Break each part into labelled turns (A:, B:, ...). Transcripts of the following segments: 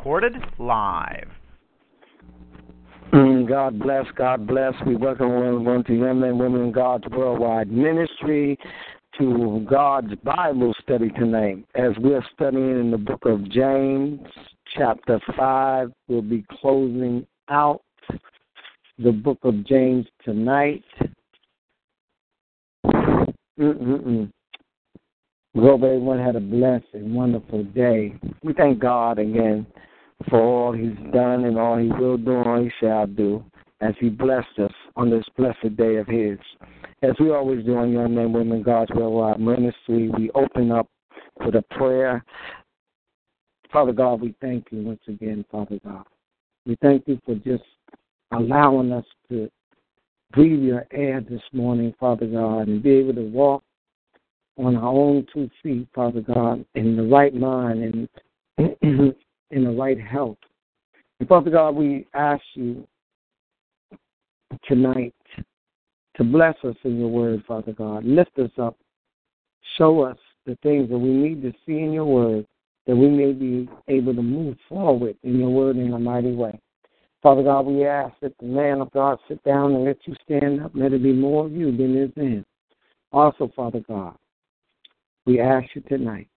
A: Recorded live.
B: Mm, God bless, God bless. We welcome everyone to Young Men, and Women, God's Worldwide Ministry, to God's Bible study tonight. As we're studying in the book of James, chapter 5, we'll be closing out the book of James tonight. Mm-mm-mm. We hope everyone had a blessed and wonderful day. We thank God again for all He's done and all He will do and all He shall do as He blessed us on this blessed day of His. As we always do on Young Men, Women, God's Worldwide Ministry, we open up with a prayer. Father God, we thank you once again, Father God. We thank you for just allowing us to breathe your air this morning, Father God, and be able to walk on our own two feet, Father God, in the right mind and in the right health. And Father God, we ask you tonight to bless us in your word, Father God. Lift us up. Show us the things that we need to see in your word that we may be able to move forward in your word in a mighty way. Father God, we ask that the man of God sit down and let you stand up. Let it be more of you than is in. Also, Father God, we ask you tonight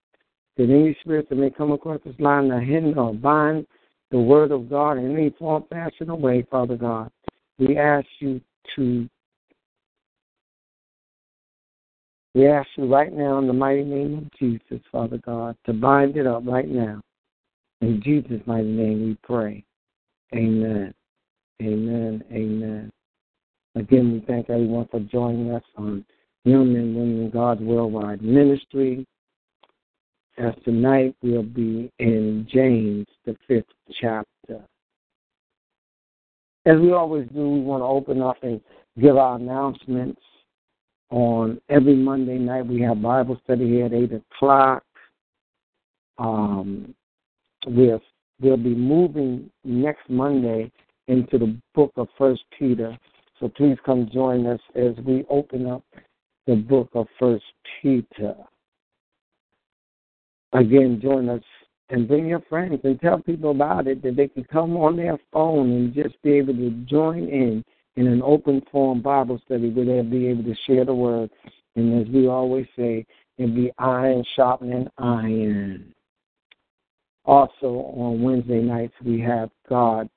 B: that any spirit that may come across this line to hinder or bind the word of God in any form, fashion, or way, Father God, we ask you to we ask you right now in the mighty name of Jesus, Father God, to bind it up right now. In Jesus' mighty name we pray. Amen. Amen. Amen. Again, we thank everyone for joining us on Young Men, Women, God's Worldwide Ministry. As tonight we'll be in James, the fifth chapter. As we always do, we want to open up and give our announcements. On every Monday night, we have Bible study here at 8 o'clock. Um, we'll, we'll be moving next Monday into the book of First Peter. So please come join us as we open up the book of First Peter. Again, join us and bring your friends and tell people about it that they can come on their phone and just be able to join in in an open form Bible study where they'll be able to share the word. And as we always say, it'll be iron sharpening iron. Also on Wednesday nights we have God's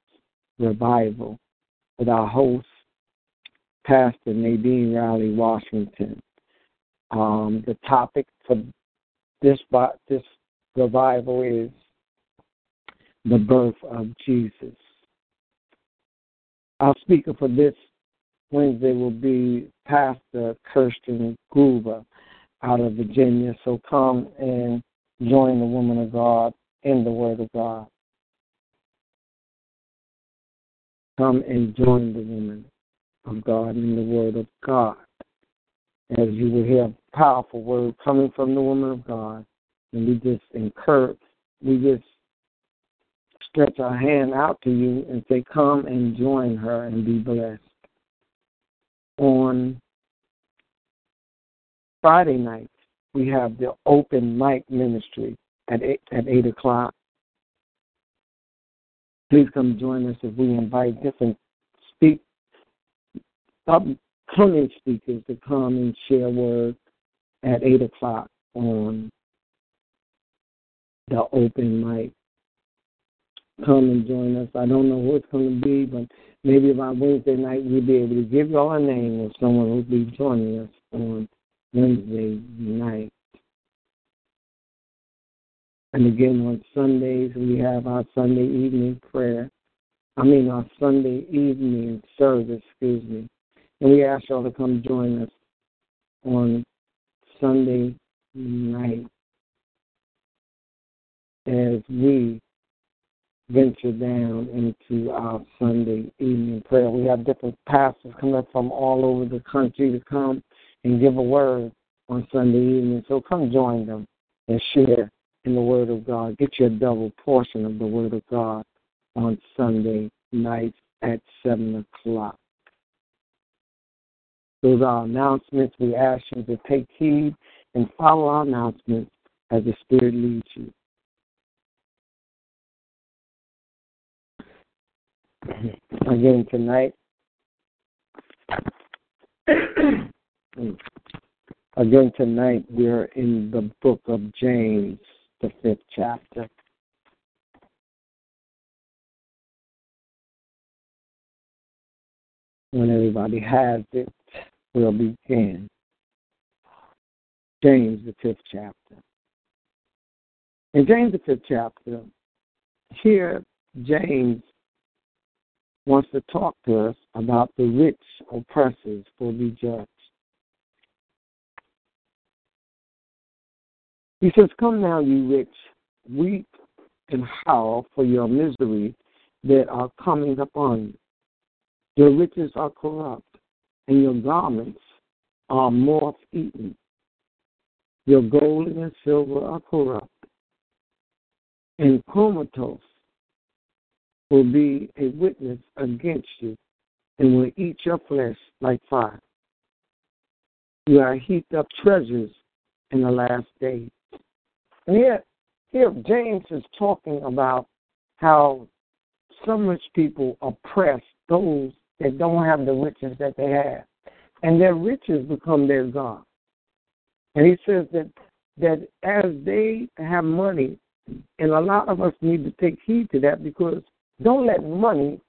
B: revival with our host, Pastor Nadine Riley Washington. Um, the topic for this this revival is the birth of Jesus. Our speaker for this Wednesday will be Pastor Kirsten Groover out of Virginia. So come and join the woman of God in the Word of God. Come and join the woman of God in the Word of God. As you will hear a powerful word coming from the woman of God, and we just encourage, we just stretch our hand out to you and say, Come and join her and be blessed. On Friday night, we have the open mic ministry at eight, at eight o'clock. Please come join us as we invite different speak um, upcoming speakers to come and share word at eight o'clock on the open mic. Come and join us. I don't know who it's going to be, but maybe by Wednesday night we'll be able to give y'all a name of someone who'll be joining us on Wednesday night. And again, on Sundays, we have our Sunday evening prayer. I mean, our Sunday evening service, excuse me. And we ask y'all to come join us on Sunday night as we venture down into our Sunday evening prayer. We have different pastors coming from all over the country to come and give a word on Sunday evening. So come join them and share in the Word of God. Get your double portion of the Word of God on Sunday nights at 7 o'clock. Those are announcements. We ask you to take heed and follow our announcements as the Spirit leads you. Again tonight, again tonight, we're in the book of James, the fifth chapter. When everybody has it, we'll begin. James, the fifth chapter. In James, the fifth chapter, here James wants to talk to us about the rich oppressors will be judged. He says, Come now, you rich, weep and howl for your misery that are coming upon you. Your riches are corrupt, and your garments are moth eaten. Your gold and silver are corrupt, and comatose will be a witness against you, and will eat your flesh like fire. You are heaped up treasures in the last days. And here, here James is talking about how some rich people oppress those that don't have the riches that they have. And their riches become their God. And he says that that as they have money, and a lot of us need to take heed to that because don't let money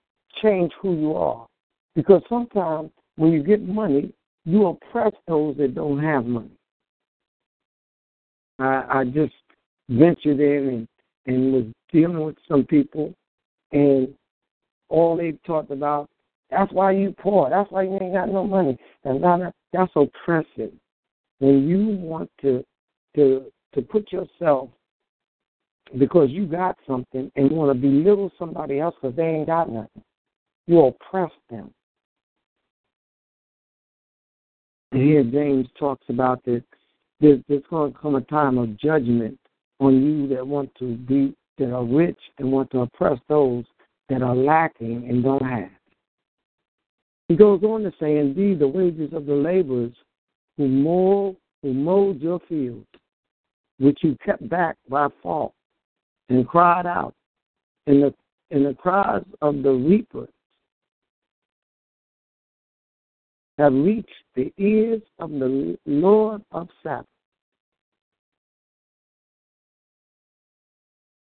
B: change who you are. Because sometimes when you get money, you oppress those that don't have money. I, I just ventured in and, and was dealing with some people, and all they talked about that's why you poor. That's why you ain't got no money. And that, that's oppressive. When you want to to to put yourself because you got something and want to belittle somebody else because they ain't got nothing, you oppress them. And here James talks about this. There's, there's going to come a time of judgment on you that want to be that are rich and want to oppress those that are lacking and don't have. He goes on to say, Indeed, the wages of the laborers who mow, who mowed your fields, which you kept back by fault, and cried out, in the in the cries of the reapers have reached the ears of the Lord of Sabbath.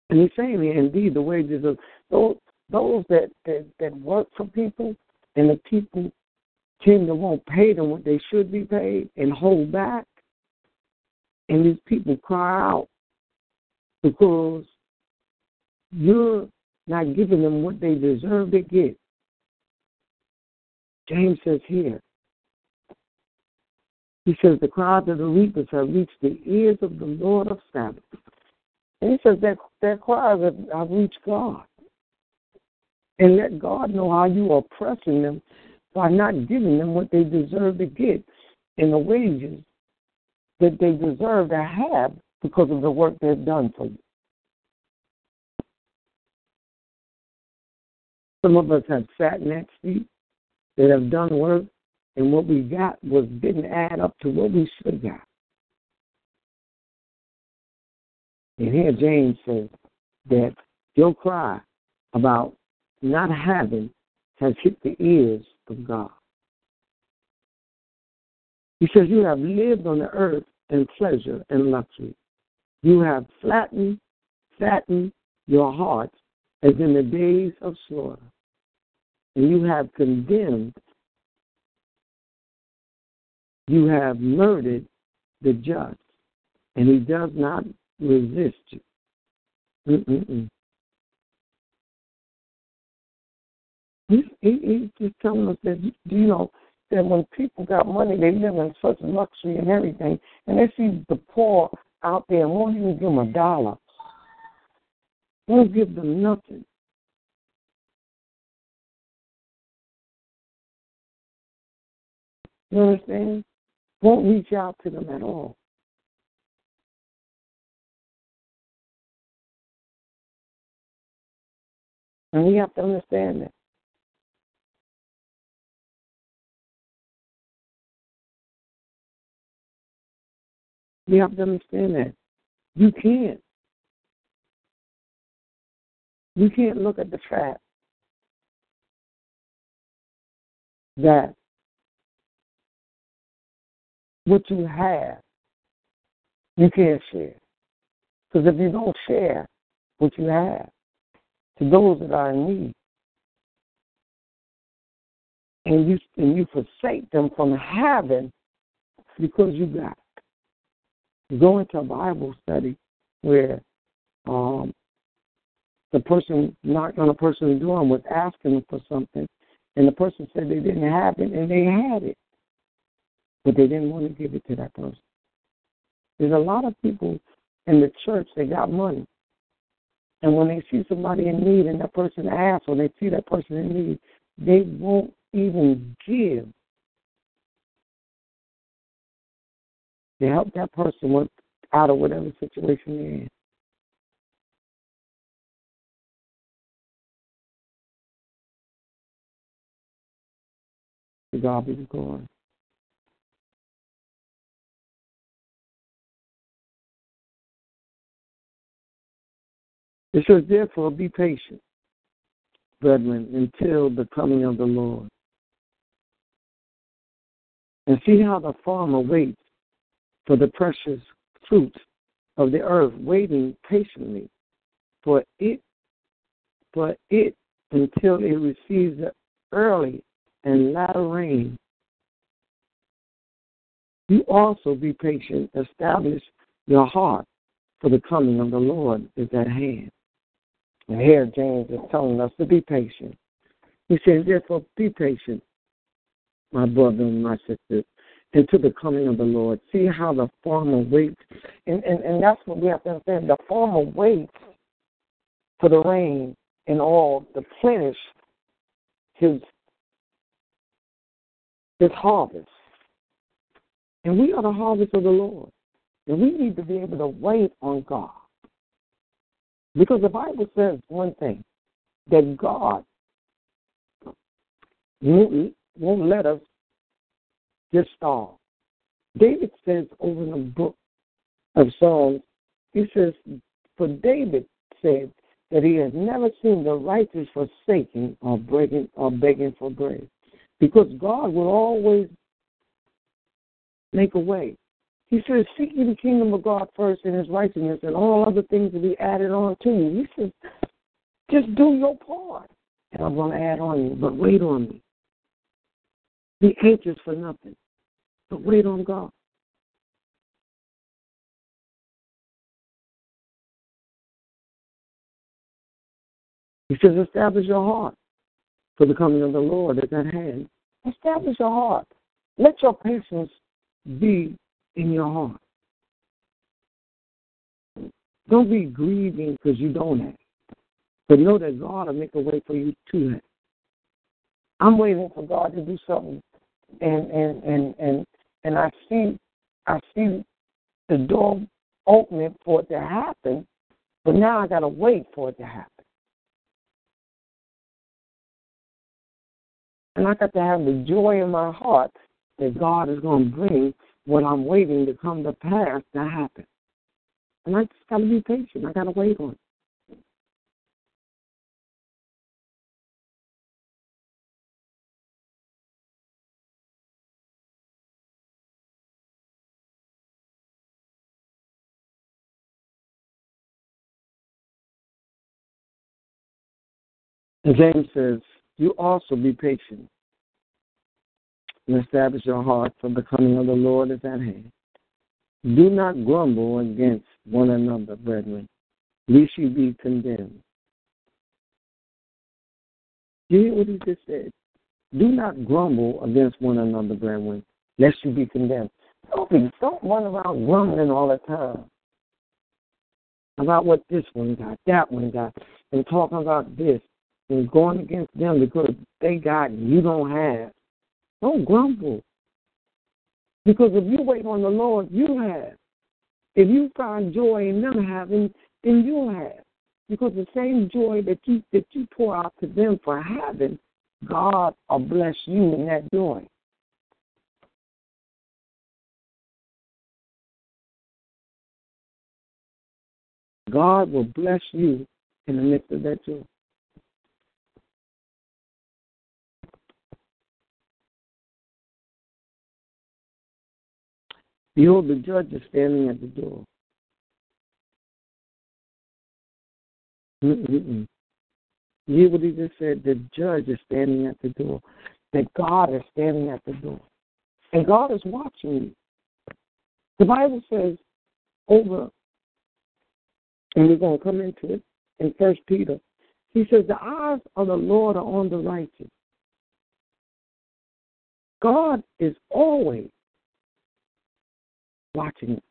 B: And he's saying here, indeed, the wages of those those that, that, that work for people and the people tend to won't pay them what they should be paid and hold back. And these people cry out because you're not giving them what they deserve to get. James says here, he says, the cries of the reapers have reached the ears of the Lord of Sabbath. And he says that their cries have, have reached God and let God know how you are oppressing them by not giving them what they deserve to get in the wages that they deserve to have because of the work they've done for you. Some of us have sat next to you that have done work, and what we got was didn't add up to what we should have got. And here James says that your cry about not having has hit the ears of God. He says, You have lived on the earth in pleasure and luxury. You have flattened, fattened your hearts as in the days of slaughter. And you have condemned, you have murdered the just, and he does not resist you. Mm-mm-mm. He, he, he's just telling us that, you know, that when people got money, they live in such luxury and everything, and they see the poor out there and won't even give them a dollar. Won't give them nothing. You understand? Won't reach out to them at all. And we have to understand that. We have to understand that. You can't. You can't look at the fact that what you have, you can't share. Because if you don't share what you have to those that are in need, and you and you forsake them from having because you got. Go into a Bible study where um, the person knocked on a person's door and was asking them for something, and the person said they didn't have it, and they had it but they didn't want to give it to that person. There's a lot of people in the church that got money. And when they see somebody in need and that person asks or they see that person in need, they won't even give to help that person work out of whatever situation they're in. God be the glory. It says, therefore, be patient, brethren, until the coming of the Lord. And see how the farmer waits for the precious fruit of the earth, waiting patiently for it, for it until it receives the early and latter rain. You also be patient, establish your heart, for the coming of the Lord is at hand. And here James is telling us to be patient. He says, therefore, be patient, my brother and my sister, until the coming of the Lord. See how the farmer waits. And, and, and that's what we have to understand. The farmer waits for the rain and all to plenish his his harvest. And we are the harvest of the Lord. And we need to be able to wait on God. Because the Bible says one thing that God won't, won't let us get starved. David says over in the book of Psalms, he says, For David said that he has never seen the righteous forsaken or begging or begging for bread. Because God will always make a way. He says, Seek ye the kingdom of God first and his righteousness, and all other things will be added on to you. He says, Just do your part, and I'm going to add on you, but wait on me. Be anxious for nothing, but wait on God. He says, Establish your heart, for the coming of the Lord at hand. Establish your heart. Let your patience be in your heart. Don't be grieving because you don't have. But know that God will make a way for you to have. I'm waiting for God to do something and and and and and I see I see the door opening for it to happen, but now I gotta wait for it to happen. And I got to have the joy in my heart that God is to bring what I'm waiting to come to pass to happen. And I just got to be patient. I got to wait on it. And James says, You also be patient and establish your heart, for the coming of the Lord is at hand. Do not grumble against one another, brethren, lest you be condemned. You hear what he just said? Do not grumble against one another, brethren, lest you be condemned. Don't be don't run around grumbling all the time about what this one got, that one got, and talking about this and going against them because they got you don't have. Don't grumble. Because if you wait on the Lord, you have. If you find joy in them having, then you'll have. Because the same joy that you that you pour out to them for having, God will bless you in that joy. God will bless you in the midst of that joy. Behold, the judge is standing at the door. Mm-mm-mm. You hear what he just said? The judge is standing at the door. That God is standing at the door. And God is watching you. The Bible says over, and we're going to come into it in First Peter. He says, The eyes of the Lord are on the righteous. God is always watching.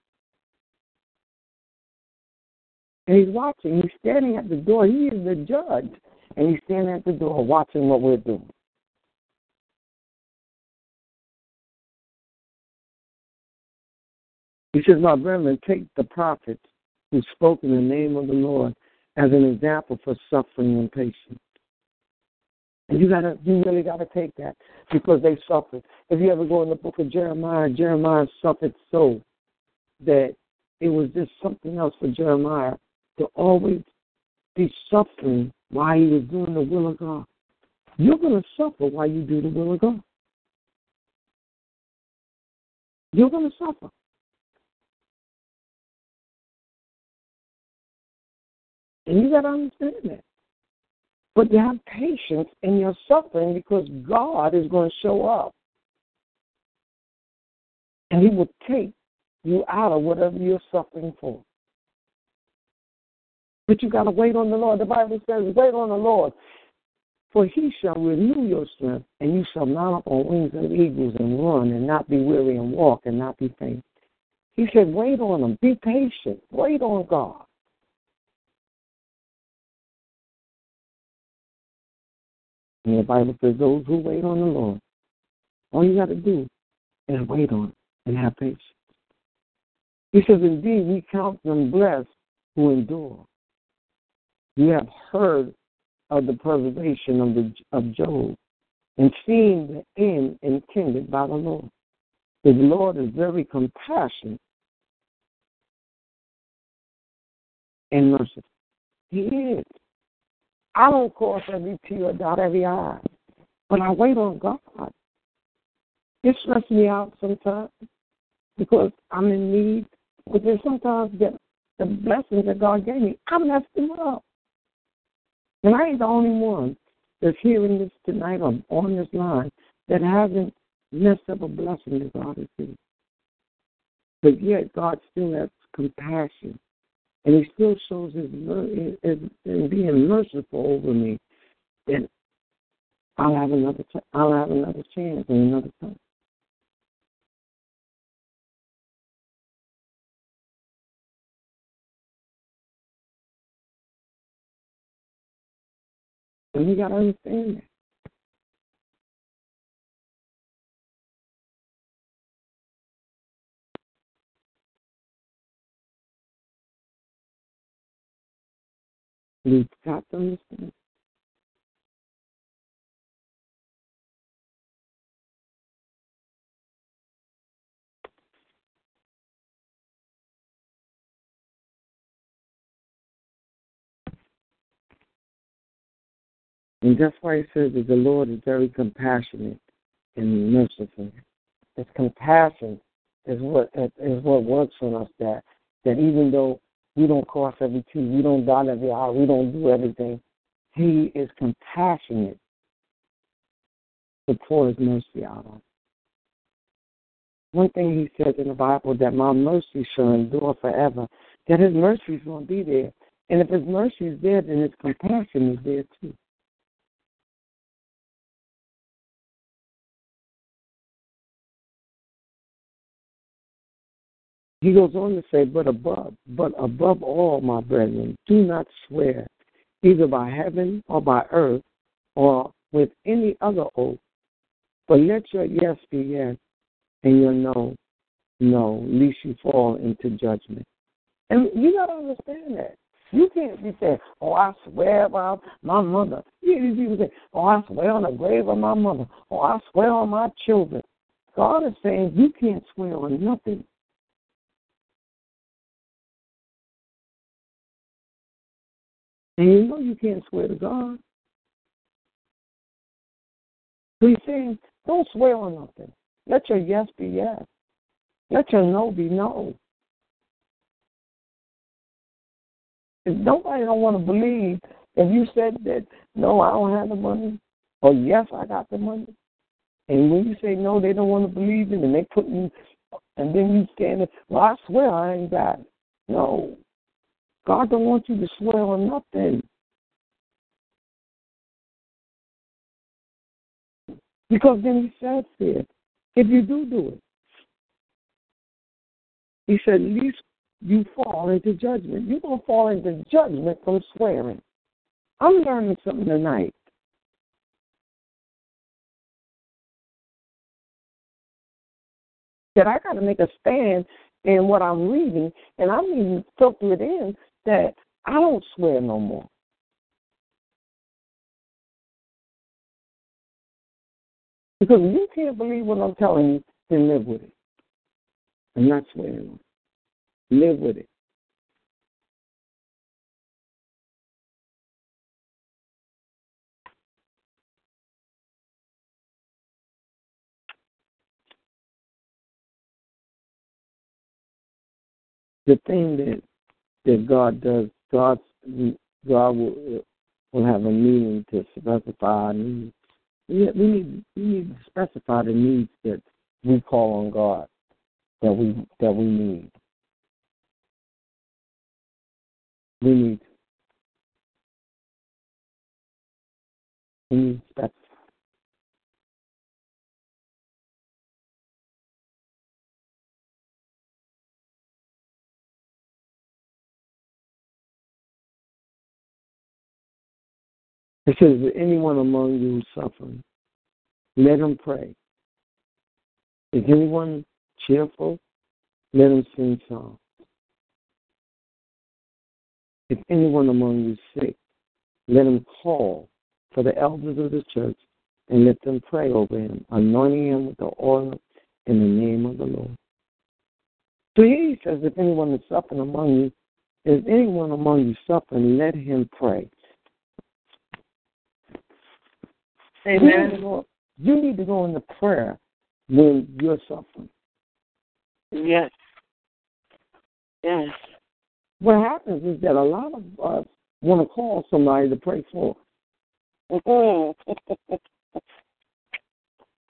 B: And he's watching. He's standing at the door. He is the judge. And he's standing at the door watching what we're doing. He says, My brethren, take the prophets who spoke in the name of the Lord as an example for suffering and patience. And you gotta you really gotta take that because they suffered. If you ever go in the book of Jeremiah, Jeremiah suffered so that it was just something else for Jeremiah to always be suffering while he was doing the will of God. You're going to suffer while you do the will of God. You're going to suffer. And you got to understand that. But you have patience in your suffering because God is going to show up. And He will take you out of whatever you're suffering for. But you got to wait on the Lord. The Bible says, wait on the Lord, for he shall renew your strength, and you shall mount up on wings of eagles and run and not be weary and walk and not be faint. He said, wait on him. Be patient. Wait on God. And the Bible says, those who wait on the Lord, all you got to do is wait on and have patience. He says, Indeed, we count them blessed who endure. You have heard of the preservation of, the, of Job and seen the end intended by the Lord. The Lord is very compassionate and merciful. He is. I don't cross every T or dot every I, but I wait on God. It stresses me out sometimes because I'm in need but then sometimes the, the blessings that God gave me, I messed them up. And I ain't the only one that's hearing this tonight or on this line that hasn't messed up a blessing that God has given. But yet God still has compassion. And he still shows his, his being merciful over me. And I'll have another I'll have another chance and another time. And you got to understand that. We've got to understand. And that's why he says that the Lord is very compassionate and merciful. His compassion is what is what works on us. That that even though we don't cross every T, we don't dot every I, we don't do everything, He is compassionate to pour His mercy out on. Us. One thing He says in the Bible that my mercy shall endure forever. That His mercy is going to be there, and if His mercy is there, then His compassion is there too. He goes on to say, but above, but above all, my brethren, do not swear, either by heaven or by earth or with any other oath, but let your yes be yes and your no, no, lest you fall into judgment. And you got to understand that. You can't be saying, "Oh, I swear by my mother." You these people say, "Oh, I swear on the grave of my mother." "Oh, I swear on my children." God is saying you can't swear on nothing. And you know you can't swear to God. So he's saying, don't swear on nothing. Let your yes be yes. Let your no be no. If nobody don't want to believe, if you said that no, I don't have the money, or yes, I got the money, and when you say no, they don't want to believe it, and they put you, and then you stand there, well, I swear I ain't got it. No, God don't want you to swear on nothing. Because then he says here, if you do do it, he said, at least you fall into judgment. You're going to fall into judgment from swearing. I'm learning something tonight. That I got to make a stand in what I'm reading, and I'm even filter it in that I don't swear no more. Because you can't believe what I'm telling you, then live with it. I'm not swearing. Live with it. The thing that that God does, God God will will have a meaning to specify our needs. We, we need we need to specify the needs that we call on God that we that we need. We need we need specify. It says, Is anyone among you is suffering? Let him pray. Is anyone cheerful? Let him sing songs. If anyone among you sick, let him call for the elders of the church and let them pray over him, anointing him with the oil in the name of the Lord. So he says, if anyone is suffering among you, if anyone among you suffering, let him pray.
C: Amen.
B: You need to go into prayer when you're suffering.
C: Yes. Yes.
B: What happens is that a lot of us want to call somebody to pray for.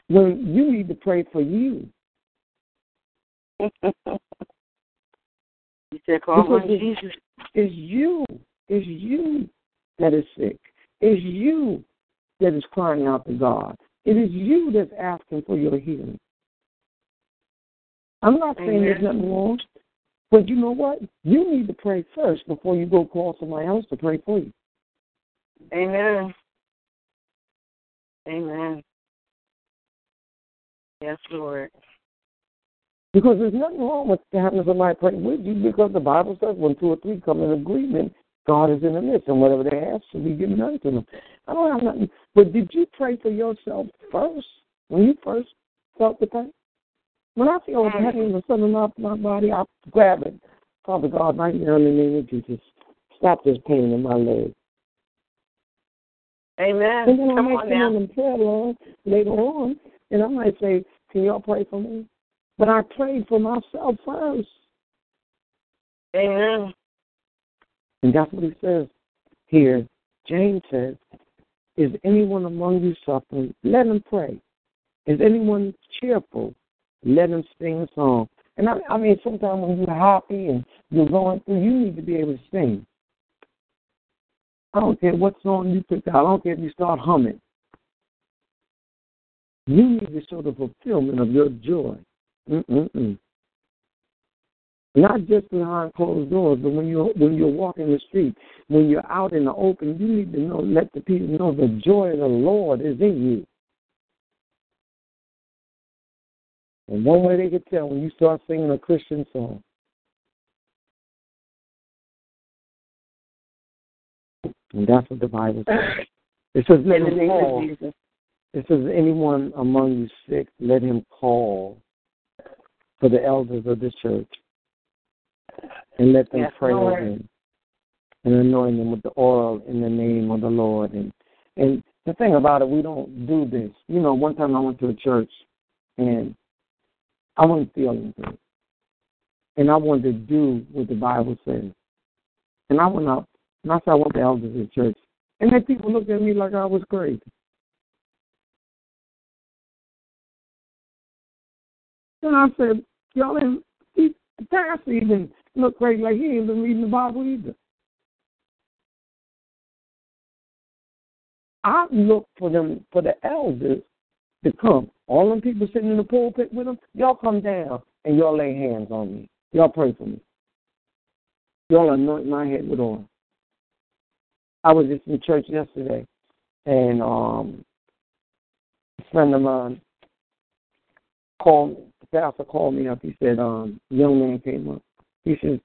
B: When you need to pray for you.
C: you said, call
B: Because
C: on Jesus.
B: it's you. It's you that is sick. It's you that is crying out to God. It is you that's asking for your healing. I'm not saying there's nothing wrong, but you know what? You need to pray first before you go call somebody else to pray for you.
C: Amen. Amen. Yes, Lord.
B: Because there's nothing wrong with having somebody pray with you because the Bible says when two or three come in agreement, God is in the midst, and whatever they ask shall be given unto them. I don't have nothing. But did you pray for yourself first when you first felt the pain? When I feel the pain or something off my body, I grab it. Father God, right now in the name of Jesus, stop this pain in my leg.
C: Amen.
B: And then I
C: Come
B: might
C: on
B: come
C: now.
B: on and prayer line later on, and I might say, "Can y'all pray for me?" But I prayed for myself first,
C: Amen.
B: and that's what he says here. James says, "Is anyone among you suffering? Let him pray. Is anyone cheerful? Let him sing a song." And I, I mean, sometimes when you're happy and you're going through, you need to be able to sing. I don't care what song you pick out. I don't care if you start humming. You need to show the fulfillment of your joy. Mm-mm-mm. Not just behind closed doors, but when you're when you're walking the street, when you're out in the open, you need to know let the people know the joy of the Lord is in you. And one way they can tell when you start singing a Christian song. And that's what the Bible says. It says, let him
C: name
B: call.
C: of Jesus.
B: It says, anyone among you sick, let him call for the elders of the church and let them
C: Yes,
B: pray over
C: Lord.
B: him and anoint him with the oil in the name of the Lord. And and the thing about it, we don't do this. You know, one time I went to a church and I wasn't feeling good. And I wanted to do what the Bible says. And I went up and I said I want the elders the church. And then people looked at me like I was crazy. And I said, y'all he, the pastor even look crazy like he ain't been reading the Bible either. I look for them, for the elders to come. All them people sitting in the pulpit with them, y'all come down and y'all lay hands on me. Y'all pray for me. Y'all anoint my head with oil. I was just in church yesterday, and um, a friend of mine called. The pastor called me up. He said, um, young man came up. He said,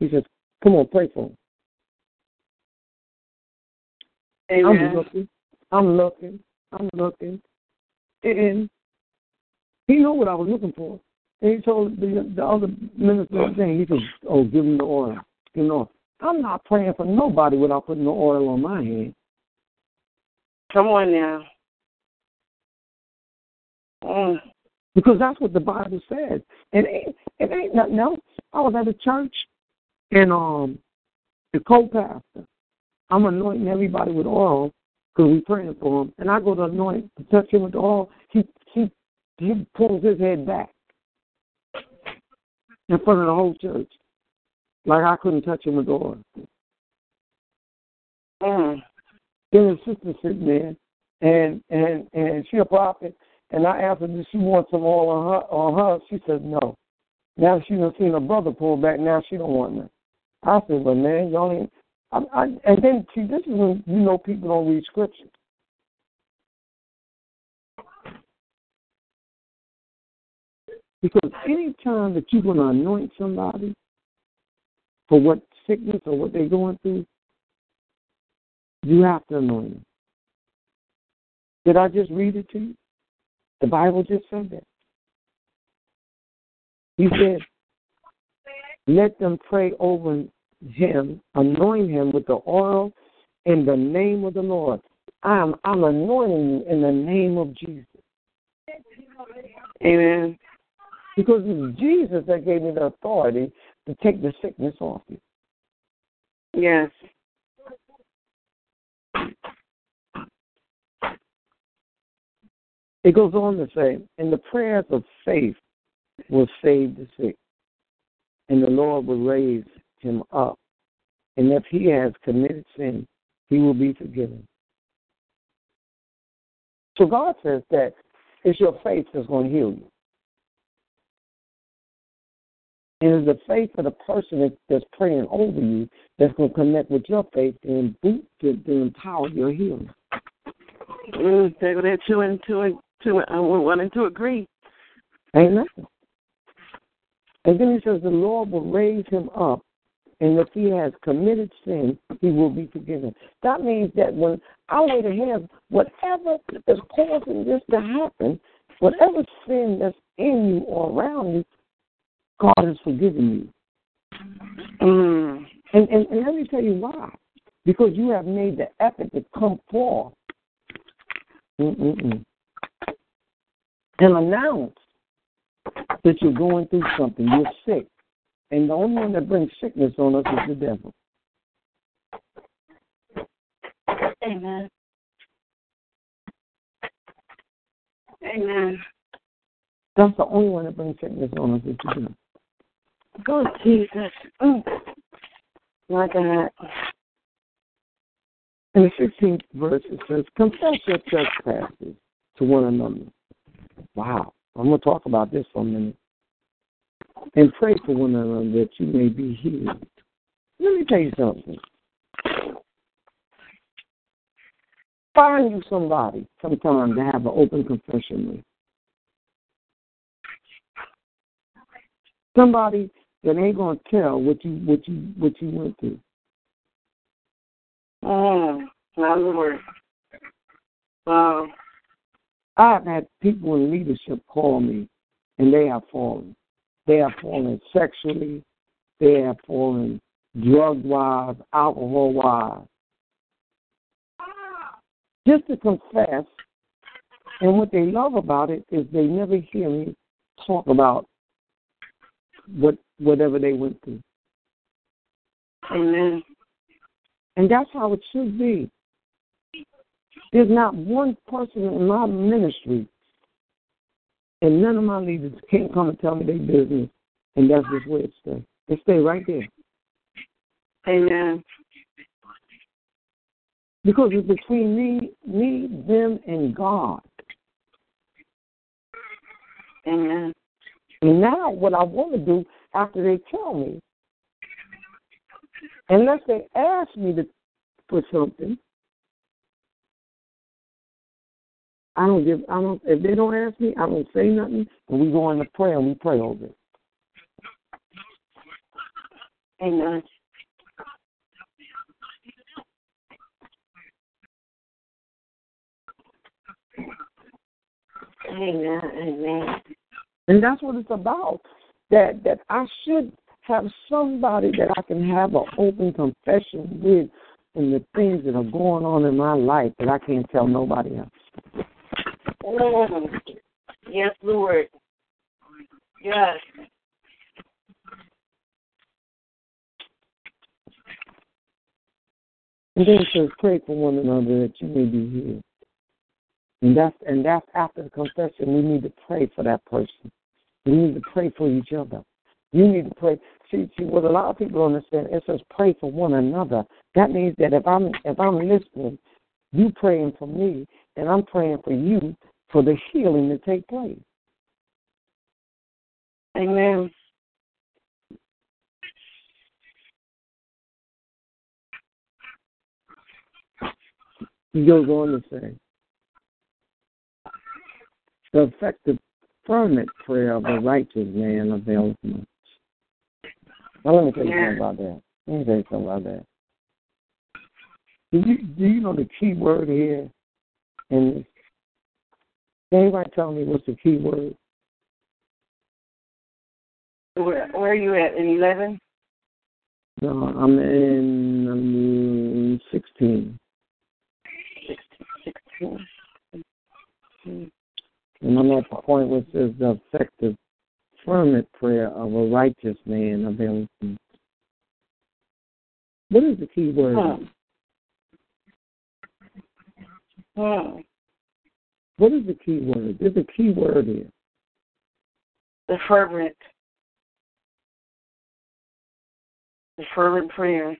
B: he said, come on, pray for him. I'm looking, I'm looking, I'm looking, and he knew what I was looking for. And he told the, the other minister thing. He said, "Oh, give him the oil. You know, I'm not praying for nobody without putting the oil on my head.
C: Come on now. Mm.
B: Because that's what the Bible says. And it ain't, it ain't nothing else. I was at a church, and um, the co-pastor, I'm anointing everybody with oil because we praying for him, and I go to anoint, to touch him with oil. He he he pulls his head back in front of the whole church, like I couldn't touch him with oil.
C: Mm.
B: Then his sister sitting there, and and and she a prophet, and I asked her, did she want some oil on her? On her, she said no. Now she done seen her brother pull back. Now she don't want none. I said, well, man, y'all ain't. I, I, and then see, this is when you know people don't read scripture. Because any time that you're going to anoint somebody for what sickness or what they're going through, you have to anoint them. Did I just read it to you? The Bible just said that. He said, let them pray over him, anoint him with the oil in the name of the Lord. I'm I'm anointing you in the name of Jesus.
C: Amen.
B: Because it's Jesus that gave me the authority to take the sickness off you.
C: Yes.
B: It goes on to say, and the prayers of faith will save the sick, and the Lord will raise him up. And if he has committed sin, he will be forgiven. So God says that it's your faith that's going to heal you. And it's the faith of the person that's praying over you that's going to connect with your faith and boot to, to empower your healing.
C: Mm. Go there two and two and two. I want to agree.
B: Amen. And then he says, The Lord will raise him up, and if he has committed sin, he will be forgiven. That means that when I lay the hands, whatever is causing this to happen, whatever sin that's in you or around you, God has forgiven you.
C: Mm.
B: And, and, and let me tell you why. Because you have made the effort to come forth Mm-mm-mm. And announce that you're going through something. You're sick. And the only one that brings sickness on us is the devil.
C: Amen. Amen.
B: That's the only one that brings sickness on us is the devil.
C: Go, Jesus. Mm. My God.
B: In the 16th verse, it says, Confess your trespasses to one another. Wow. I'm going to talk about this for a minute. and pray for one another that you may be healed. Let me tell you something. Find you somebody sometime to have an open confession with. Somebody that ain't gonna tell what you what you what you went through.
C: Oh, my Lord. Wow.
B: I've had people in leadership call me and they have fallen. They have fallen sexually, they have fallen drug wise, alcohol wise. Just to confess, and what they love about it is they never hear me talk about what whatever they went through.
C: Amen.
B: And that's how it should be. There's not one person in my ministry and none of my leaders can't come and tell me their business and that's just where it stays. They stay right there.
C: Amen.
B: Because it's between me, me, them, and God.
C: Amen.
B: And now, what I want to do after they tell me, unless they ask me to for something, I don't give. I don't. If they don't ask me, I don't say nothing, and we go into prayer and we pray over it.
C: Amen. Amen. Amen.
B: And that's what it's about. That that I should have somebody that I can have an open confession with in the things that are going on in my life that I can't tell nobody else.
C: Mm. Yes, Lord. Yes.
B: And then says, pray for one another that you may be healed. And that's and that's after the confession. We need to pray for that person. We need to pray for each other. You need to pray. See, see what a lot of people understand. It says pray for one another. That means that if I'm if I'm listening, you praying for me, and I'm praying for you for the healing to take place.
C: Amen.
B: He goes on to say, the effective, fervent prayer of a righteous man avails much. Now, let me tell you something about that. Let me tell you something about that. Do you, do you know the key word here? And can anybody tell me what's the key word?
C: Where, where are you at? In 11?
B: No, I'm in um, 16.
C: 16. 16.
B: And I'm at the point it says the effective, fervent prayer of a righteous man avails much. What is the key word?
C: Hmm. Hmm.
B: What is the key word? There's a key word here.
C: The fervent. The fervent prayer.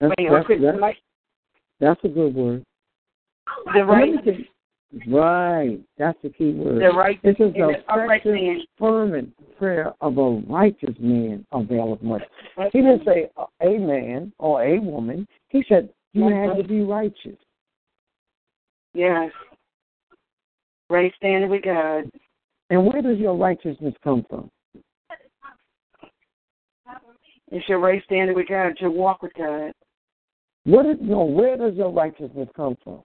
B: That's,
C: Wait,
B: that's,
C: okay,
B: that's, that's a good word.
C: the right,
B: Right. That's the key word.
C: the right,
B: This is the
C: the
B: effective, fervent prayer of a righteous man availeth much. He didn't say a man or a woman. He said you had to be righteous.
C: Yes. Right standing with God.
B: And where does your righteousness come from?
C: It's your right standing with God, your walk with God.
B: What is no? Where does your righteousness come from?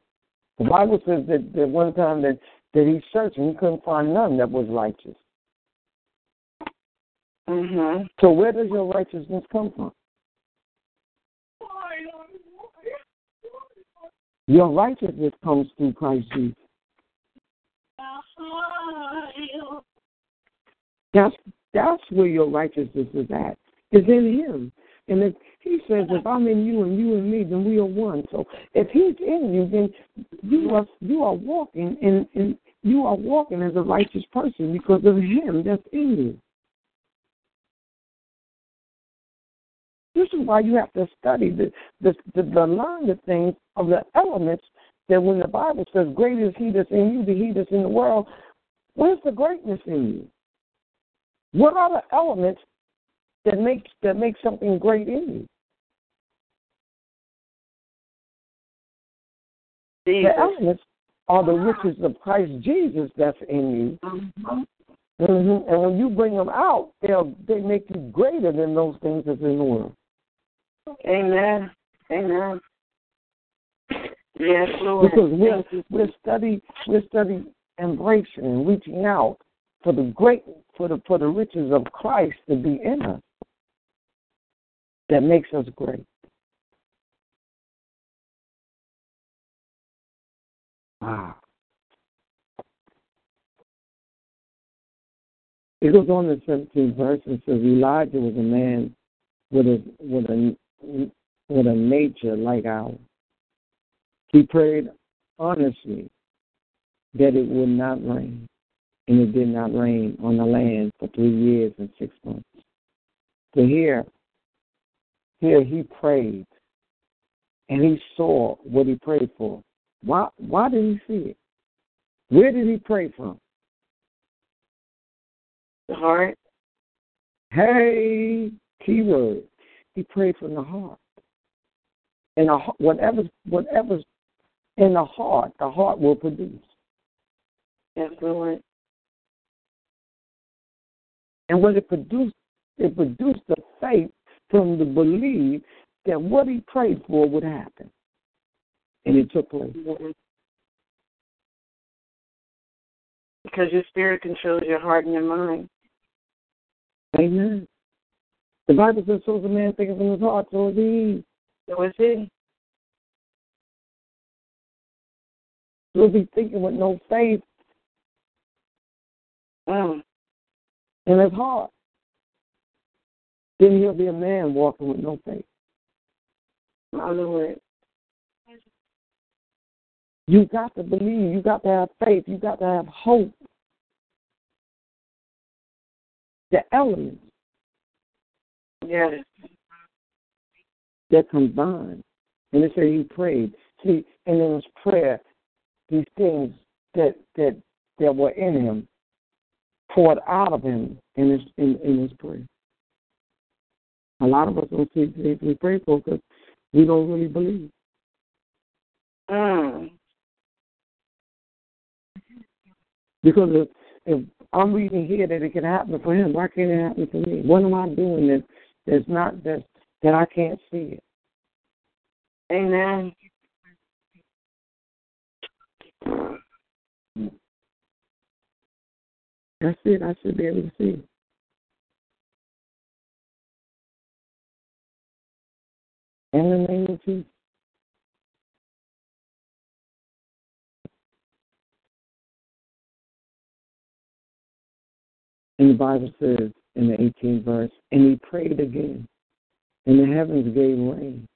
B: The Bible says that, that one time that that he searched and he couldn't find none that was righteous.
C: Mm-hmm.
B: So where does your righteousness come from? Your righteousness comes through Christ Jesus. That's that's where your righteousness is at. Is in Him. And if He says, if I'm in you and you in me, then we are one. So if He's in you, then you are you are walking in, in you are walking as a righteous person because of Him that's in you. This is why you have to study the the the, the learn the things of the elements that when the Bible says, "Greater is He that's in you than He that's in the world." Where's the greatness in you? What are the elements that make that make something great in you?
C: Jesus.
B: The elements are the riches of Christ Jesus that's in you.
C: Mhm.
B: hmm And when you bring them out, they'll they make you greater than those things that's in the world.
C: Amen. Amen. Yes, Lord.
B: Because we're we're study we're study embracing and reaching out for the great for the for the riches of Christ to be in us. That makes us great. Wow. It goes on in the 17th verse and says Elijah was a man with a with a with a nature like ours. He prayed honestly that it would not rain, and it did not rain on the land for three years and six months. So here, here he prayed, and he saw what he prayed for. Why? Why did he see it? Where did he pray from?
C: The heart.
B: Hey, keyword. He prayed from the heart. And the, whatever, whatever's in the heart, the heart will produce.
C: Lord.
B: And when it produced, it produced the faith from the belief that what he prayed for would happen. And it took place.
C: Because your spirit controls your heart and your mind.
B: Amen. The Bible says, so is a man thinking from his heart, so is he.
C: So is he.
B: If he's thinking with no faith
C: Mm.
B: in his heart, then he'll be a man walking with no faith.
C: Lord.
B: You got to believe. You got to have faith. You got to have hope. The elements
C: Yes.
B: that combine. And it said he prayed. See, and in his prayer, these things that that that were in him poured out of him in his in, in his prayer. A lot of us don't see things we pray for because we don't really believe.
C: Mm.
B: Because if, if I'm reading here that it can happen for him, why can't it happen for me? What am I doing that that's not that that I can't see it?
C: Amen.
B: That's it. I should be able to see. In the name of Jesus. And the Bible says in the 18th verse, and he prayed again, and the heavens gave rain,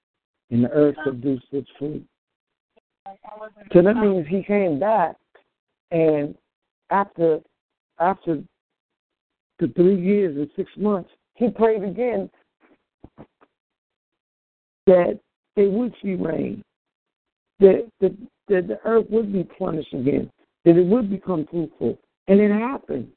B: and the earth produced its fruit. So that means he came back, and after after the three years and six months, he prayed again that they would see rain, that, that, that the earth would be plunged again, that it would become fruitful. And it happened.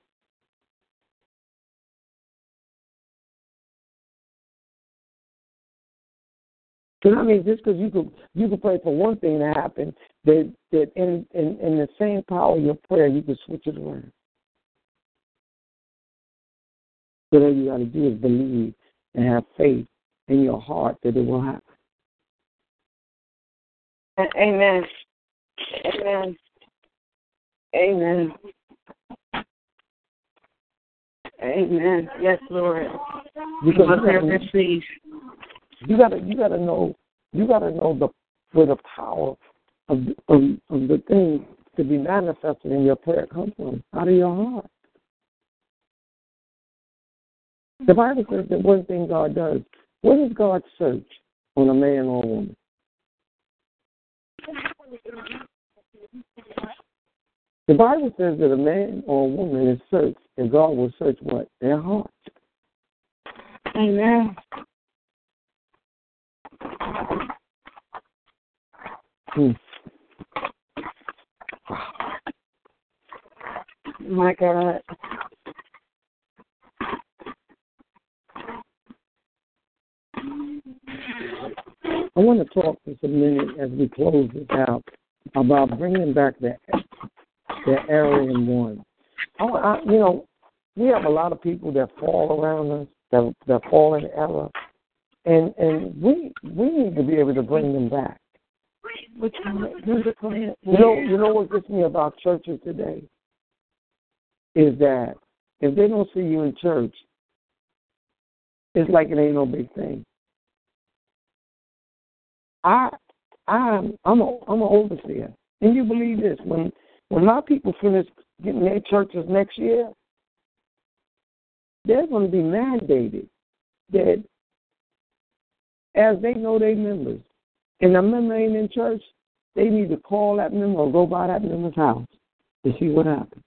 B: So I mean, just because you could you could pray for one thing to happen, that that in, in in the same power of your prayer you could switch it around. So all you got to do is believe and have faith in your heart that it will happen.
C: Amen. Amen. Amen. Amen. Yes, Lord.
B: Because
C: Must
B: you
C: have
B: gotta,
C: that faith.
B: You gotta you gotta know you gotta know the where the power of of, of the thing to be manifested in your prayer comes from out of your heart. The Bible says that one thing God does. What does God search on a man or a woman? The Bible says that a man or a woman is searched, and God will search what? Their heart.
C: Amen.
B: Hmm.
C: My God.
B: I want to talk for a minute as we close this out about bringing back the the Aryan one. I, I, you know, we have a lot of people that fall around us that that fall in error and and we we need to be able to bring them back.
C: Which who's the client?
B: You know, you know what gets me about churches today is that if they don't see you in church, it's like it ain't no big thing. I I'm I'm a I'm an overseer. And you believe this, when when my people finish getting their churches next year, they're going to be mandated that as they know their members, and the member ain't in church, they need to call that member or go by that member's house to see what happens.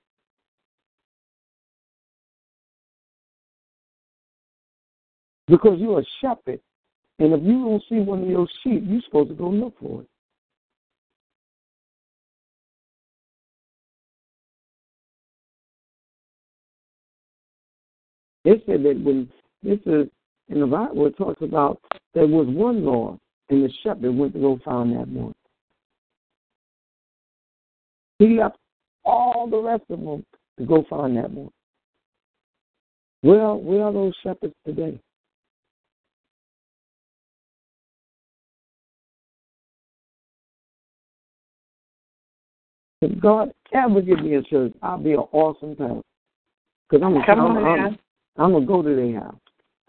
B: Because you're a shepherd, and if you don't see one of your sheep, you're supposed to go look for it. It said that when this is in the Bible, it talks about there was one Lord, and the shepherd went to go find that one. He left all the rest of them to go find that one. Where, where are those shepherds today? If God ever give me a church, I'll be an awesome pastor. Because I'm,
C: Come
B: I'm, I'm. I'm gonna go to their house.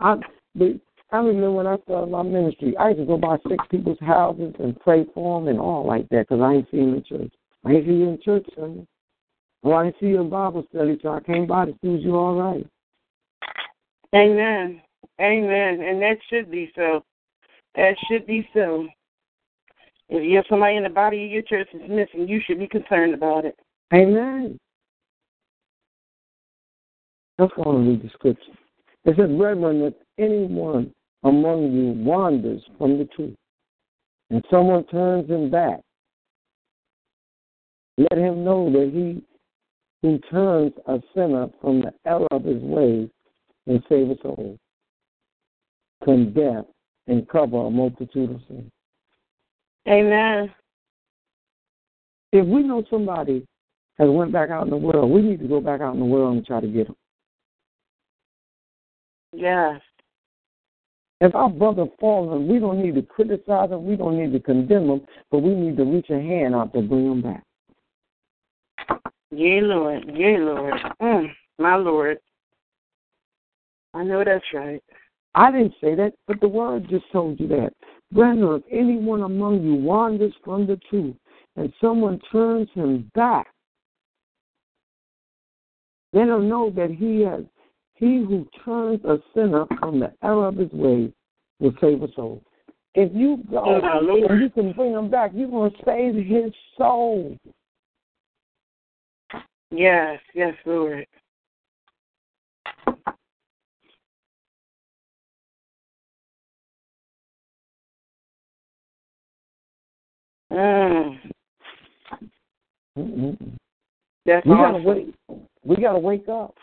B: I but I remember when I started my ministry, I used to go by six people's houses and pray for them and all like that because I ain't see them in church. I ain't see you in church, son. Well, I didn't see you in Bible study, so I came by to see if you all right.
C: Amen. Amen. And that should be so. That should be so. If you have somebody in the body of your church that's missing, you should be concerned about it.
B: Amen. Let's go and read the scripture. It says, Brethren, if anyone among you wanders from the truth, and someone turns him back, let him know that he who turns a sinner from the error of his ways and save a soul, condemn and cover a multitude of sins.
C: Amen.
B: If we know somebody has went back out in the world, we need to go back out in the world and try to get them.
C: Yes.
B: If our brother fallen, we don't need to criticize him, we don't need to condemn him, but we need to reach a hand out to bring him back.
C: Yea, Lord. Yea, Lord. Mm, my Lord. I know that's right.
B: I didn't say that, but the word just told you that. Brethren, if anyone among you wanders from the truth and someone turns him back, let him know that he has he who turns a sinner from the error of his ways will save a soul. If you go
C: Oh,
B: and you can bring him back, you're going to save his soul.
C: Yes. Yes, Lord. Mm,
B: Mm-mm.
C: that's
B: We gotta
C: awesome.
B: wake. We gotta wake up.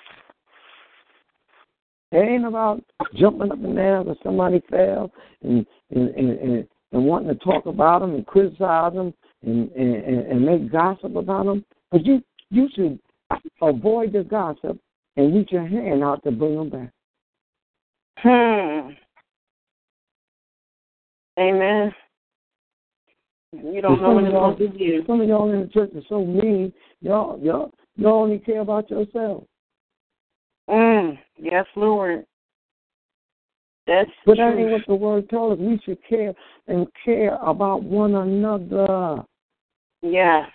B: It ain't about jumping up and down because somebody fell and and, and and and wanting to talk about them and criticize them and and, and make gossip about them. But you you should avoid the gossip and reach your hand out to bring them back.
C: Hmm. Amen. You don't know what it's going to do.
B: Some of y'all in the church are so mean. Y'all y'all y'all only care about yourself.
C: Mm. Yes, Lord. That's
B: But that ain't what the word tells us. We should care and care about one another.
C: Yes.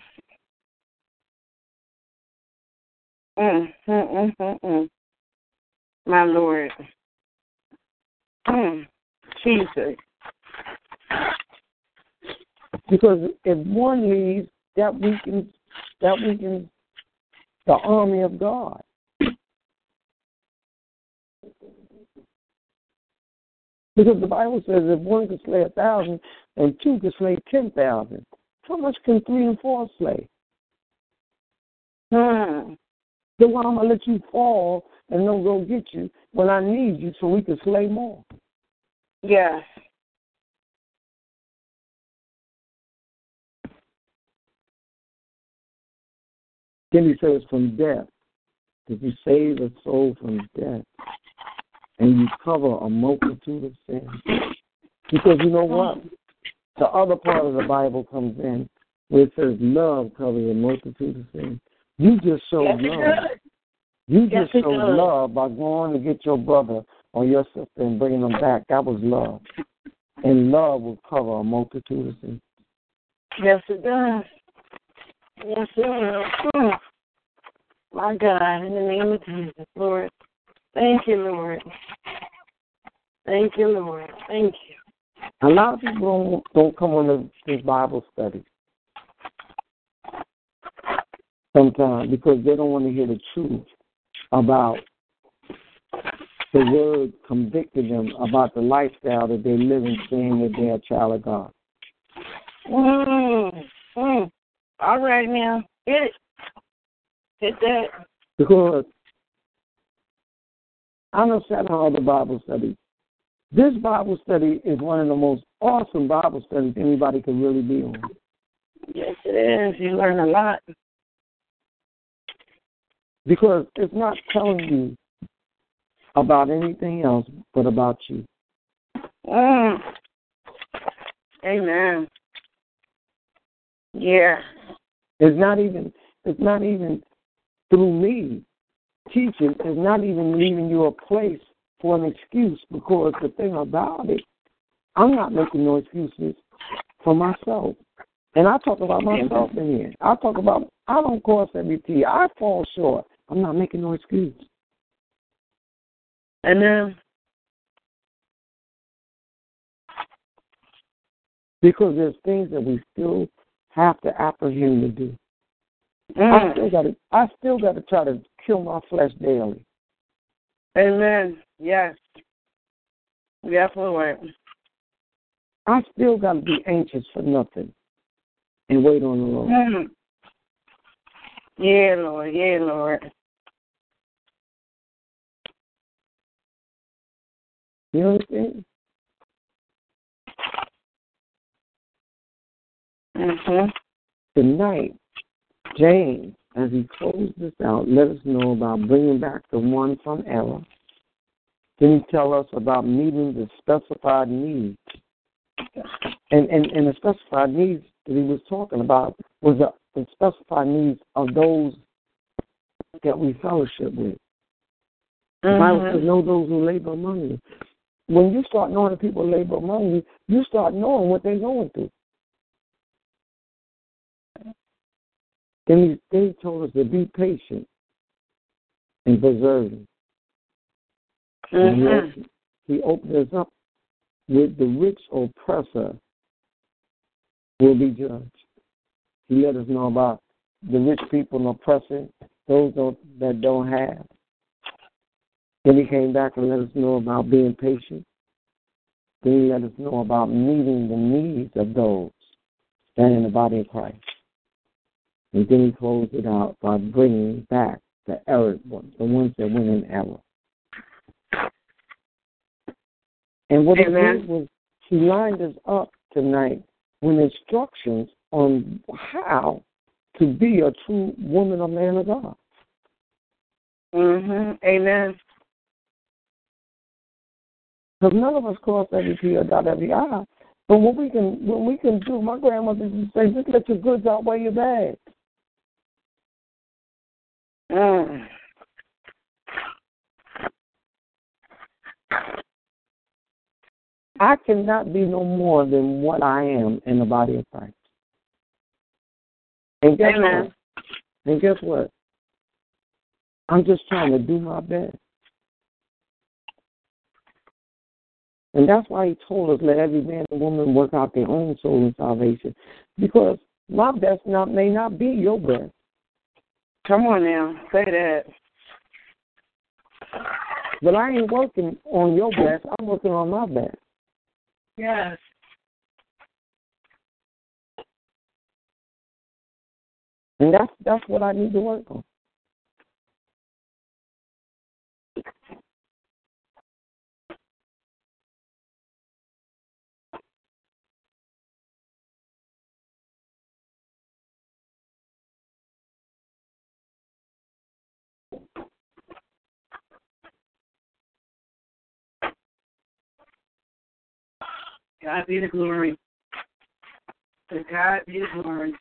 C: Mm, mm, mm, mm, mm. My Lord. Mm. Jesus.
B: Because if one leaves, that weakens that weakens the army of God. Because the Bible says if one could slay a thousand and two could slay ten thousand, how much can three and four slay?
C: Hmm.
B: Then why am I let you fall and don't go get you when I need you so we can slay more?
C: Yes.
B: Then he says, from death. Did you save a soul from death? And you cover a multitude of sins. Because you know what? The other part of the Bible comes in where it says love covers a multitude of sins. You just showed
C: Yes,
B: love. You
C: Yes,
B: just
C: it
B: showed love by going to get your brother or your sister and bringing them back. That was love. And love will cover a multitude of sins.
C: Yes, it does. Yes, it does. Mm. My God, in the name of Jesus, Lord. Thank you, Lord. Thank you, Lord. Thank you.
B: A lot of people don't, don't come on this, Bible study sometimes because they don't want to hear the truth about the word convicting them about the lifestyle that they live in saying that they're a child of God.
C: Mm. Mm. All right now. Hit it. Hit that.
B: Because I know on other Bible studies. This Bible study is one of the most awesome Bible studies anybody could really be on.
C: Yes, it is. You learn a lot.
B: Because it's not telling you about anything else but about you.
C: Mm. Amen. Yeah.
B: It's not even it's not even through me teaching, is not even leaving you a place for an excuse because the thing about it, I'm not making no excuses for myself. And I talk about myself in here. I talk about I don't cross every T. I fall short. I'm not making no excuse.
C: Amen.
B: Because there's things that we still have to apprehend to do. I
C: Mm.
B: still gotta I still gotta try to kill my flesh daily.
C: Amen. Yes. Yes, Lord.
B: I still gotta be anxious for nothing and wait on the Lord.
C: Mm. Yeah, Lord. Yeah, Lord.
B: You understand?
C: Mm-hmm.
B: Tonight, James, as he closed this out, let us know about bringing back the one from error. Then he tell us about meeting the specified needs. And, and, and the specified needs that he was talking about was the, the specified needs of those that we fellowship with. The Bible says,
C: Mm-hmm.
B: know those who labor among you. When you start knowing the people labor among you, you start knowing what they're going through. Then he, then he told us to be patient and. And he,
C: Mm-hmm.
B: opened, he opened us up with the rich oppressor will be judged. He let us know about the rich people oppressing those don't, that don't have. Then he came back and let us know about being patient. Then he let us know about meeting the needs of those that are in the body of Christ. And then he closed it out by bringing back the error ones, the ones that went in error. And what he
C: Amen.
B: did was he lined us up tonight with instructions on how to be a true woman or man of God.
C: Mm-hmm. Amen.
B: Because none of us cross every T or dot every I. But what we can what we can do, my grandmother used to say, just let your goods outweigh your bags.
C: Mm.
B: I cannot be no more than what I am in the body of Christ. And guess
C: Amen.
B: what? And guess what? I'm just trying to do my best. And that's why he told us, let every man and woman work out their own soul in salvation. Because my best not may not be your best.
C: Come on now. Say that.
B: But I ain't working on your best. I'm working on my best.
C: Yes.
B: And that's that's what I need to work on.
C: God be the glory. To God be the glory.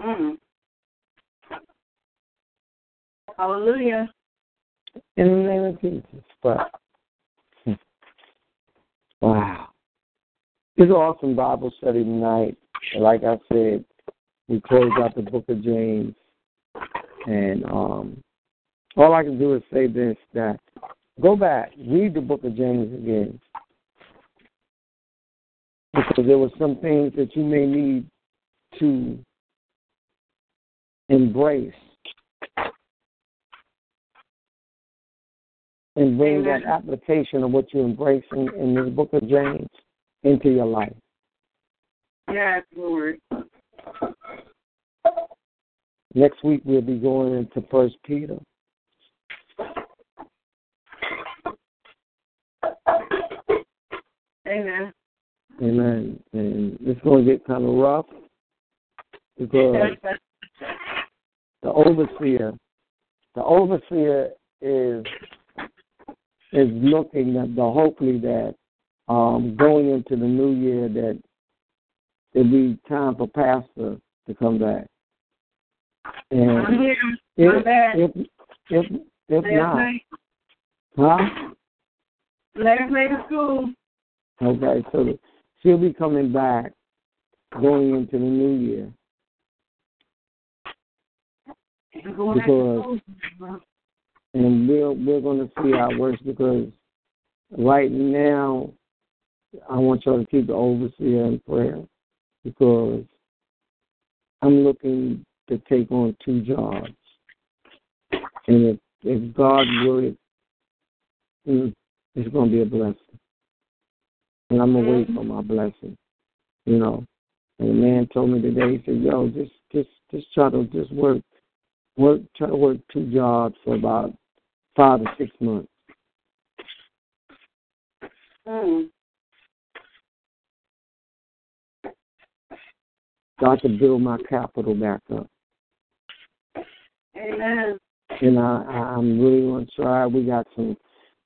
C: Mm. Hallelujah.
B: In the name of Jesus. But wow. It's an awesome Bible study tonight. Like I said, we close out the book of James. And um all I can do is say this that go back, read the book of James again. Because there were some things that you may need to embrace and bring that application of what you embrace in, in the book of James into your life.
C: Yes, Lord.
B: Next week we'll be going into First Peter.
C: Amen.
B: Amen. And it's going to get kind of rough because the overseer, the overseer is is looking at the hopefully that um, going into the new year that it'll be time for pastor to come back. And
C: I'm here.
B: if
C: I'm
B: if if, if not,
C: night,
B: huh?
C: last night of school.
B: Okay, so she'll be coming back going into the new year.
C: I'm going back to
B: Because- and we're we're going to see how it works because right now I want y'all to keep the overseer in prayer because I'm looking to take on two jobs, and if if God would, mm, it's going to be a blessing, and I'm gonna wait for my blessing, you know. And the man told me today, he said, "Yo, just just just try to just work work try to work two jobs for about five to six months.
C: Mm.
B: So I can build my capital back up.
C: Amen.
B: And I, I I'm really gonna try. We got some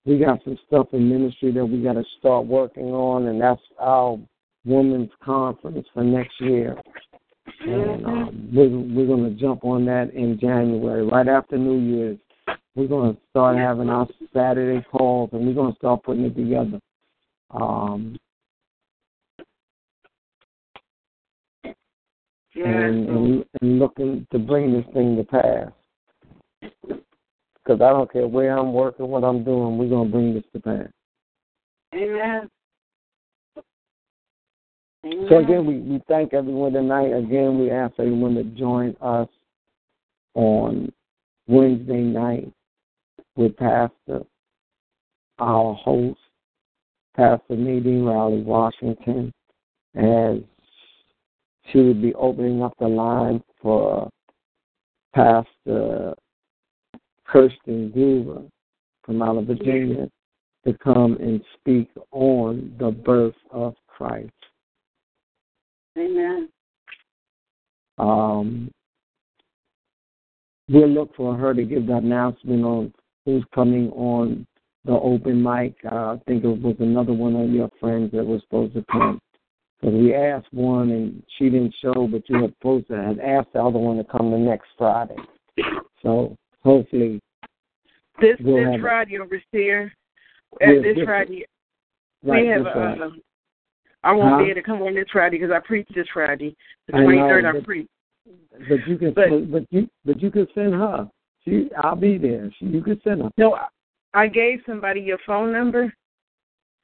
B: we got some stuff in ministry that we gotta start working on and that's our women's conference for next year. And um, we're we're gonna jump on that in January, right after New Year's. We're gonna start having our Saturday calls and we're gonna start putting it together. Um and, and and looking to bring this thing to pass. Because I don't care where I'm working, what I'm doing, we're gonna bring this to pass.
C: Amen. Amen.
B: So again, we, we thank everyone tonight. Again, we ask everyone to join us on Wednesday night with Pastor, our host, Pastor Nadine Riley Washington, as she will be opening up the line for Pastor Kirsten Groover from out of Virginia to come and speak on the birth of Christ.
C: Amen.
B: Um, we'll look for her to give the announcement on who's coming on the open mic. Uh, I think it was another one of your friends that was supposed to come. Because we asked one and she didn't show, but you had posted had asked the other one to come the next Friday. So hopefully,
C: This
B: We'll
C: this. Friday overseer. Uh, this Friday
B: right,
C: we have a.
B: Friday.
C: Um, I won't
B: Huh?
C: be able to come on this Friday because I preach this Friday. The twenty third, I
B: but-
C: preach.
B: but you can,
C: but-
B: but, you, but you can send her. She, I'll be there. She, you can send her.
C: No, I- I gave somebody your phone number.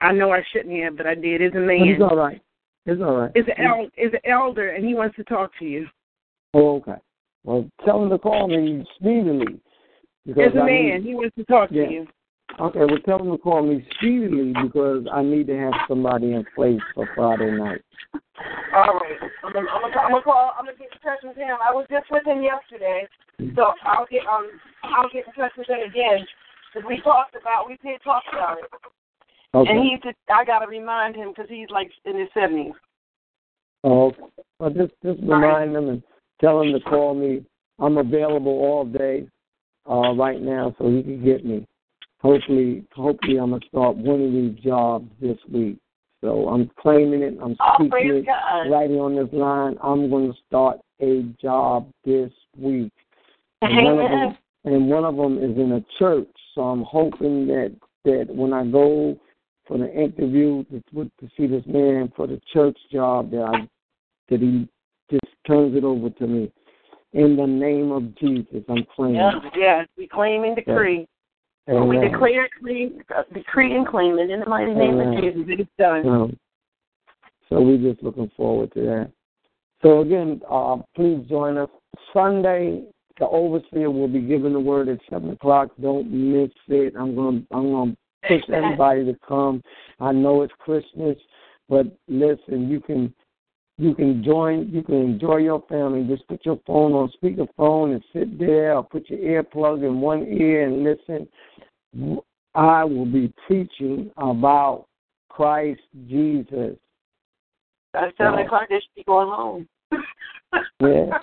C: I know I shouldn't have, but I did. It's a
B: But
C: man.
B: It's all right. It's all right.
C: It's an el- it's an elder, and he wants to talk to you.
B: Oh, okay. Well, tell him to call me speedily. Because
C: It's a
B: I
C: man.
B: Need,
C: He wants to talk
B: Yeah.
C: to you.
B: okay, well, tell him to call me speedily because I need to have somebody in place for Friday night.
C: All right. I'm gonna, I'm gonna, I'm gonna call. I'm gonna get in touch with him. I was just with him yesterday, so I'll get um I'll get in touch with him again because we talked about we did talk about it,
B: Okay.
C: and he said I gotta remind him because he's like in his seventies.
B: oh, okay. Well, just just remind him and tell him to call me. I'm available all day uh, right now, so he can get me. Hopefully, hopefully, I'm gonna start one of these jobs this week. So I'm claiming it. I'm
C: Oh,
B: speaking
C: praise
B: it
C: God.
B: right here on this line. I'm going to start a job this week. And one, of them, and one of them is in a church. So I'm hoping that that when I go for the interview to, to see this man for the church job, that I that he just turns it over to me. In the name of Jesus, I'm claiming.
C: Yes, yes. We claim and decree. We
B: Amen.
C: declare, claim, uh, decree, and claim it in the mighty name
B: Amen.
C: of Jesus. It is done.
B: Um, so we're just looking forward to that. So again, uh, please join us Sunday. The overseer will be giving the word at seven o'clock. Don't miss it. I'm going. To i'm going to push everybody to come. I know it's Christmas, but listen, you can you can join. You can enjoy your family. Just put your phone on speakerphone and sit there, or put your earplug in one ear and listen. I will be preaching about Christ Jesus.
C: By seven o'clock, they should be going home.
B: Yeah.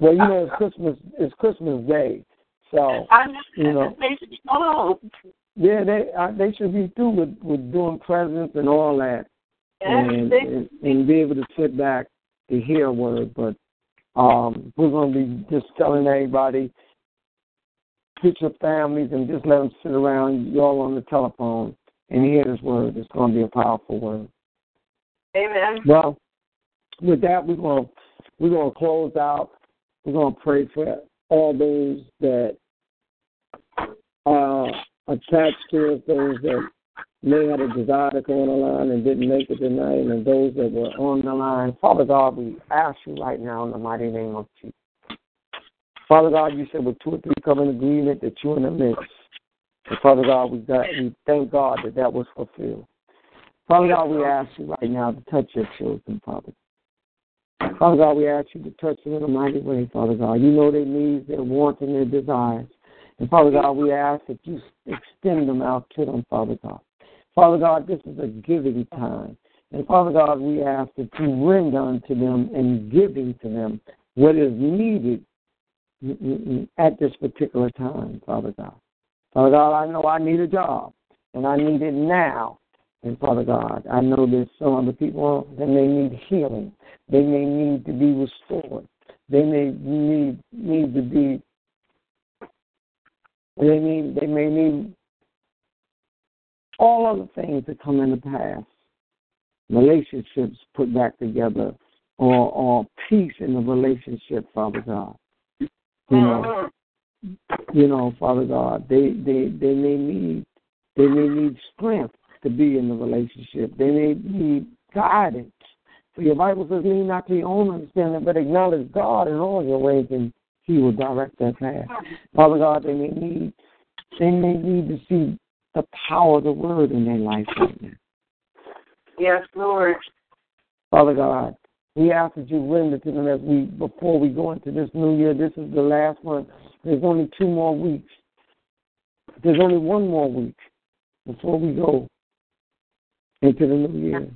B: Well, you know, it's Christmas. It's Christmas Day, so
C: I.
B: You know.
C: They should be going home.
B: yeah, they uh, they should be through with with doing presents and all that, and, and and be able to sit back to hear a word. But um, we're going to be just telling everybody, get your families and just let them sit around y'all on the telephone and hear this word. It's going to be a powerful word.
C: Amen.
B: Well, with that, we're going to we're going to close out. We're going to pray for all those that are attached to us, those that may had a desire to go on the line and didn't make it tonight, and those that were on the line. Father God, we ask you right now in the mighty name of Jesus. Father God, you said with two or three come in agreement that you're in the midst. And Father God, we got we thank God that that was fulfilled. Father God, we ask you right now to touch your children, Father. Father God, we ask you to touch them in a mighty way, Father God. You know their needs, their wants, and their desires. And Father God, we ask that you extend them out to them, Father God. Father God, this is a giving time. And Father God, we ask that you render unto them and giving to them what is needed at this particular time, Father God. Father God, I know I need a job, and I need it now. And Father God, I know there's some other people that may need healing. They may need to be restored. They may need need to be. They need. They may need all other things that come in the past. Relationships put back together, or or peace in the relationship, Father God. You know, you know, Father God, they they they may need they may need strength to be in the relationship. They may need guidance. For your Bible says, lean not to your own understanding, but acknowledge God in all your ways, and He will direct that path. Father God, they may need they may need to see the power of the Word in their life right now.
C: Yes, Lord.
B: Father God, we ask that you render to them as we before we go into this new year. This is the last one. There's only two more weeks. There's only one more week before we go into the new year.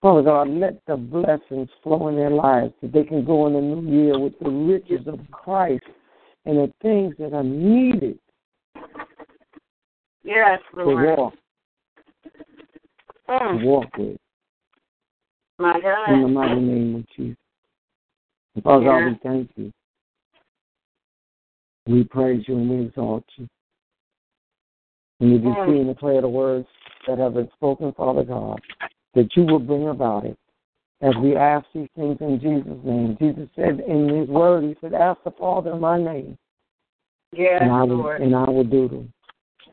B: Father God, let the blessings flow in their lives that they can go in the new year with the riches of Christ and the things that are needed
C: Yes,
B: to
C: Lord.
B: walk, to
C: Mm,
B: walk with.
C: my God.
B: In the mighty name of Jesus. Father God,
C: Yeah.
B: we thank you. We praise you and we exalt you. And we decree
C: Mm.
B: and declare the words that have been spoken, Father God, that you will bring about it. As we ask these things in Jesus' name. Jesus said in his word, he said, Ask the Father in my name,
C: Yes,
B: and I will
C: Lord.
B: and I will do them.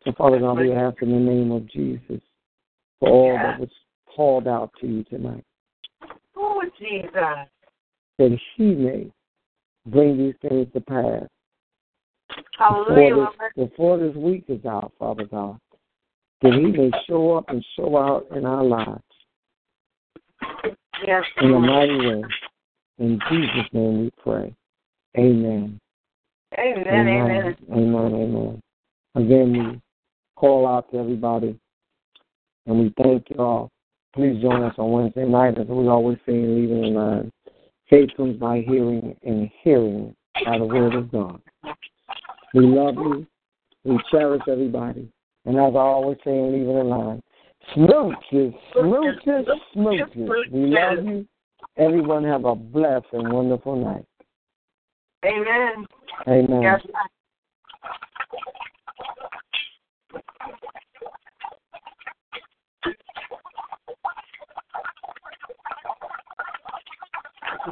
B: So Father God, we ask in the name of Jesus for all that was called out to you tonight.
C: Oh, Jesus.
B: that he may bring these things to pass
C: Hallelujah,
B: before this, before this week is out, Father God. That he may show up and show out in our lives
C: Yes,
B: in a mighty way. In Jesus' name we pray. Amen.
C: Amen, amen.
B: Amen. Amen. Again, we call out to everybody and we thank you all. Please join us on Wednesday night, as we always say in Leaving the Line. Faith comes by hearing, and hearing by the word of God. We love you. We cherish everybody. And as I always say in Leaving the Line, Smooches, smooches, smooches. We love you. Everyone have a blessed and wonderful night.
C: Amen.
B: Amen.
C: Yes. Oh,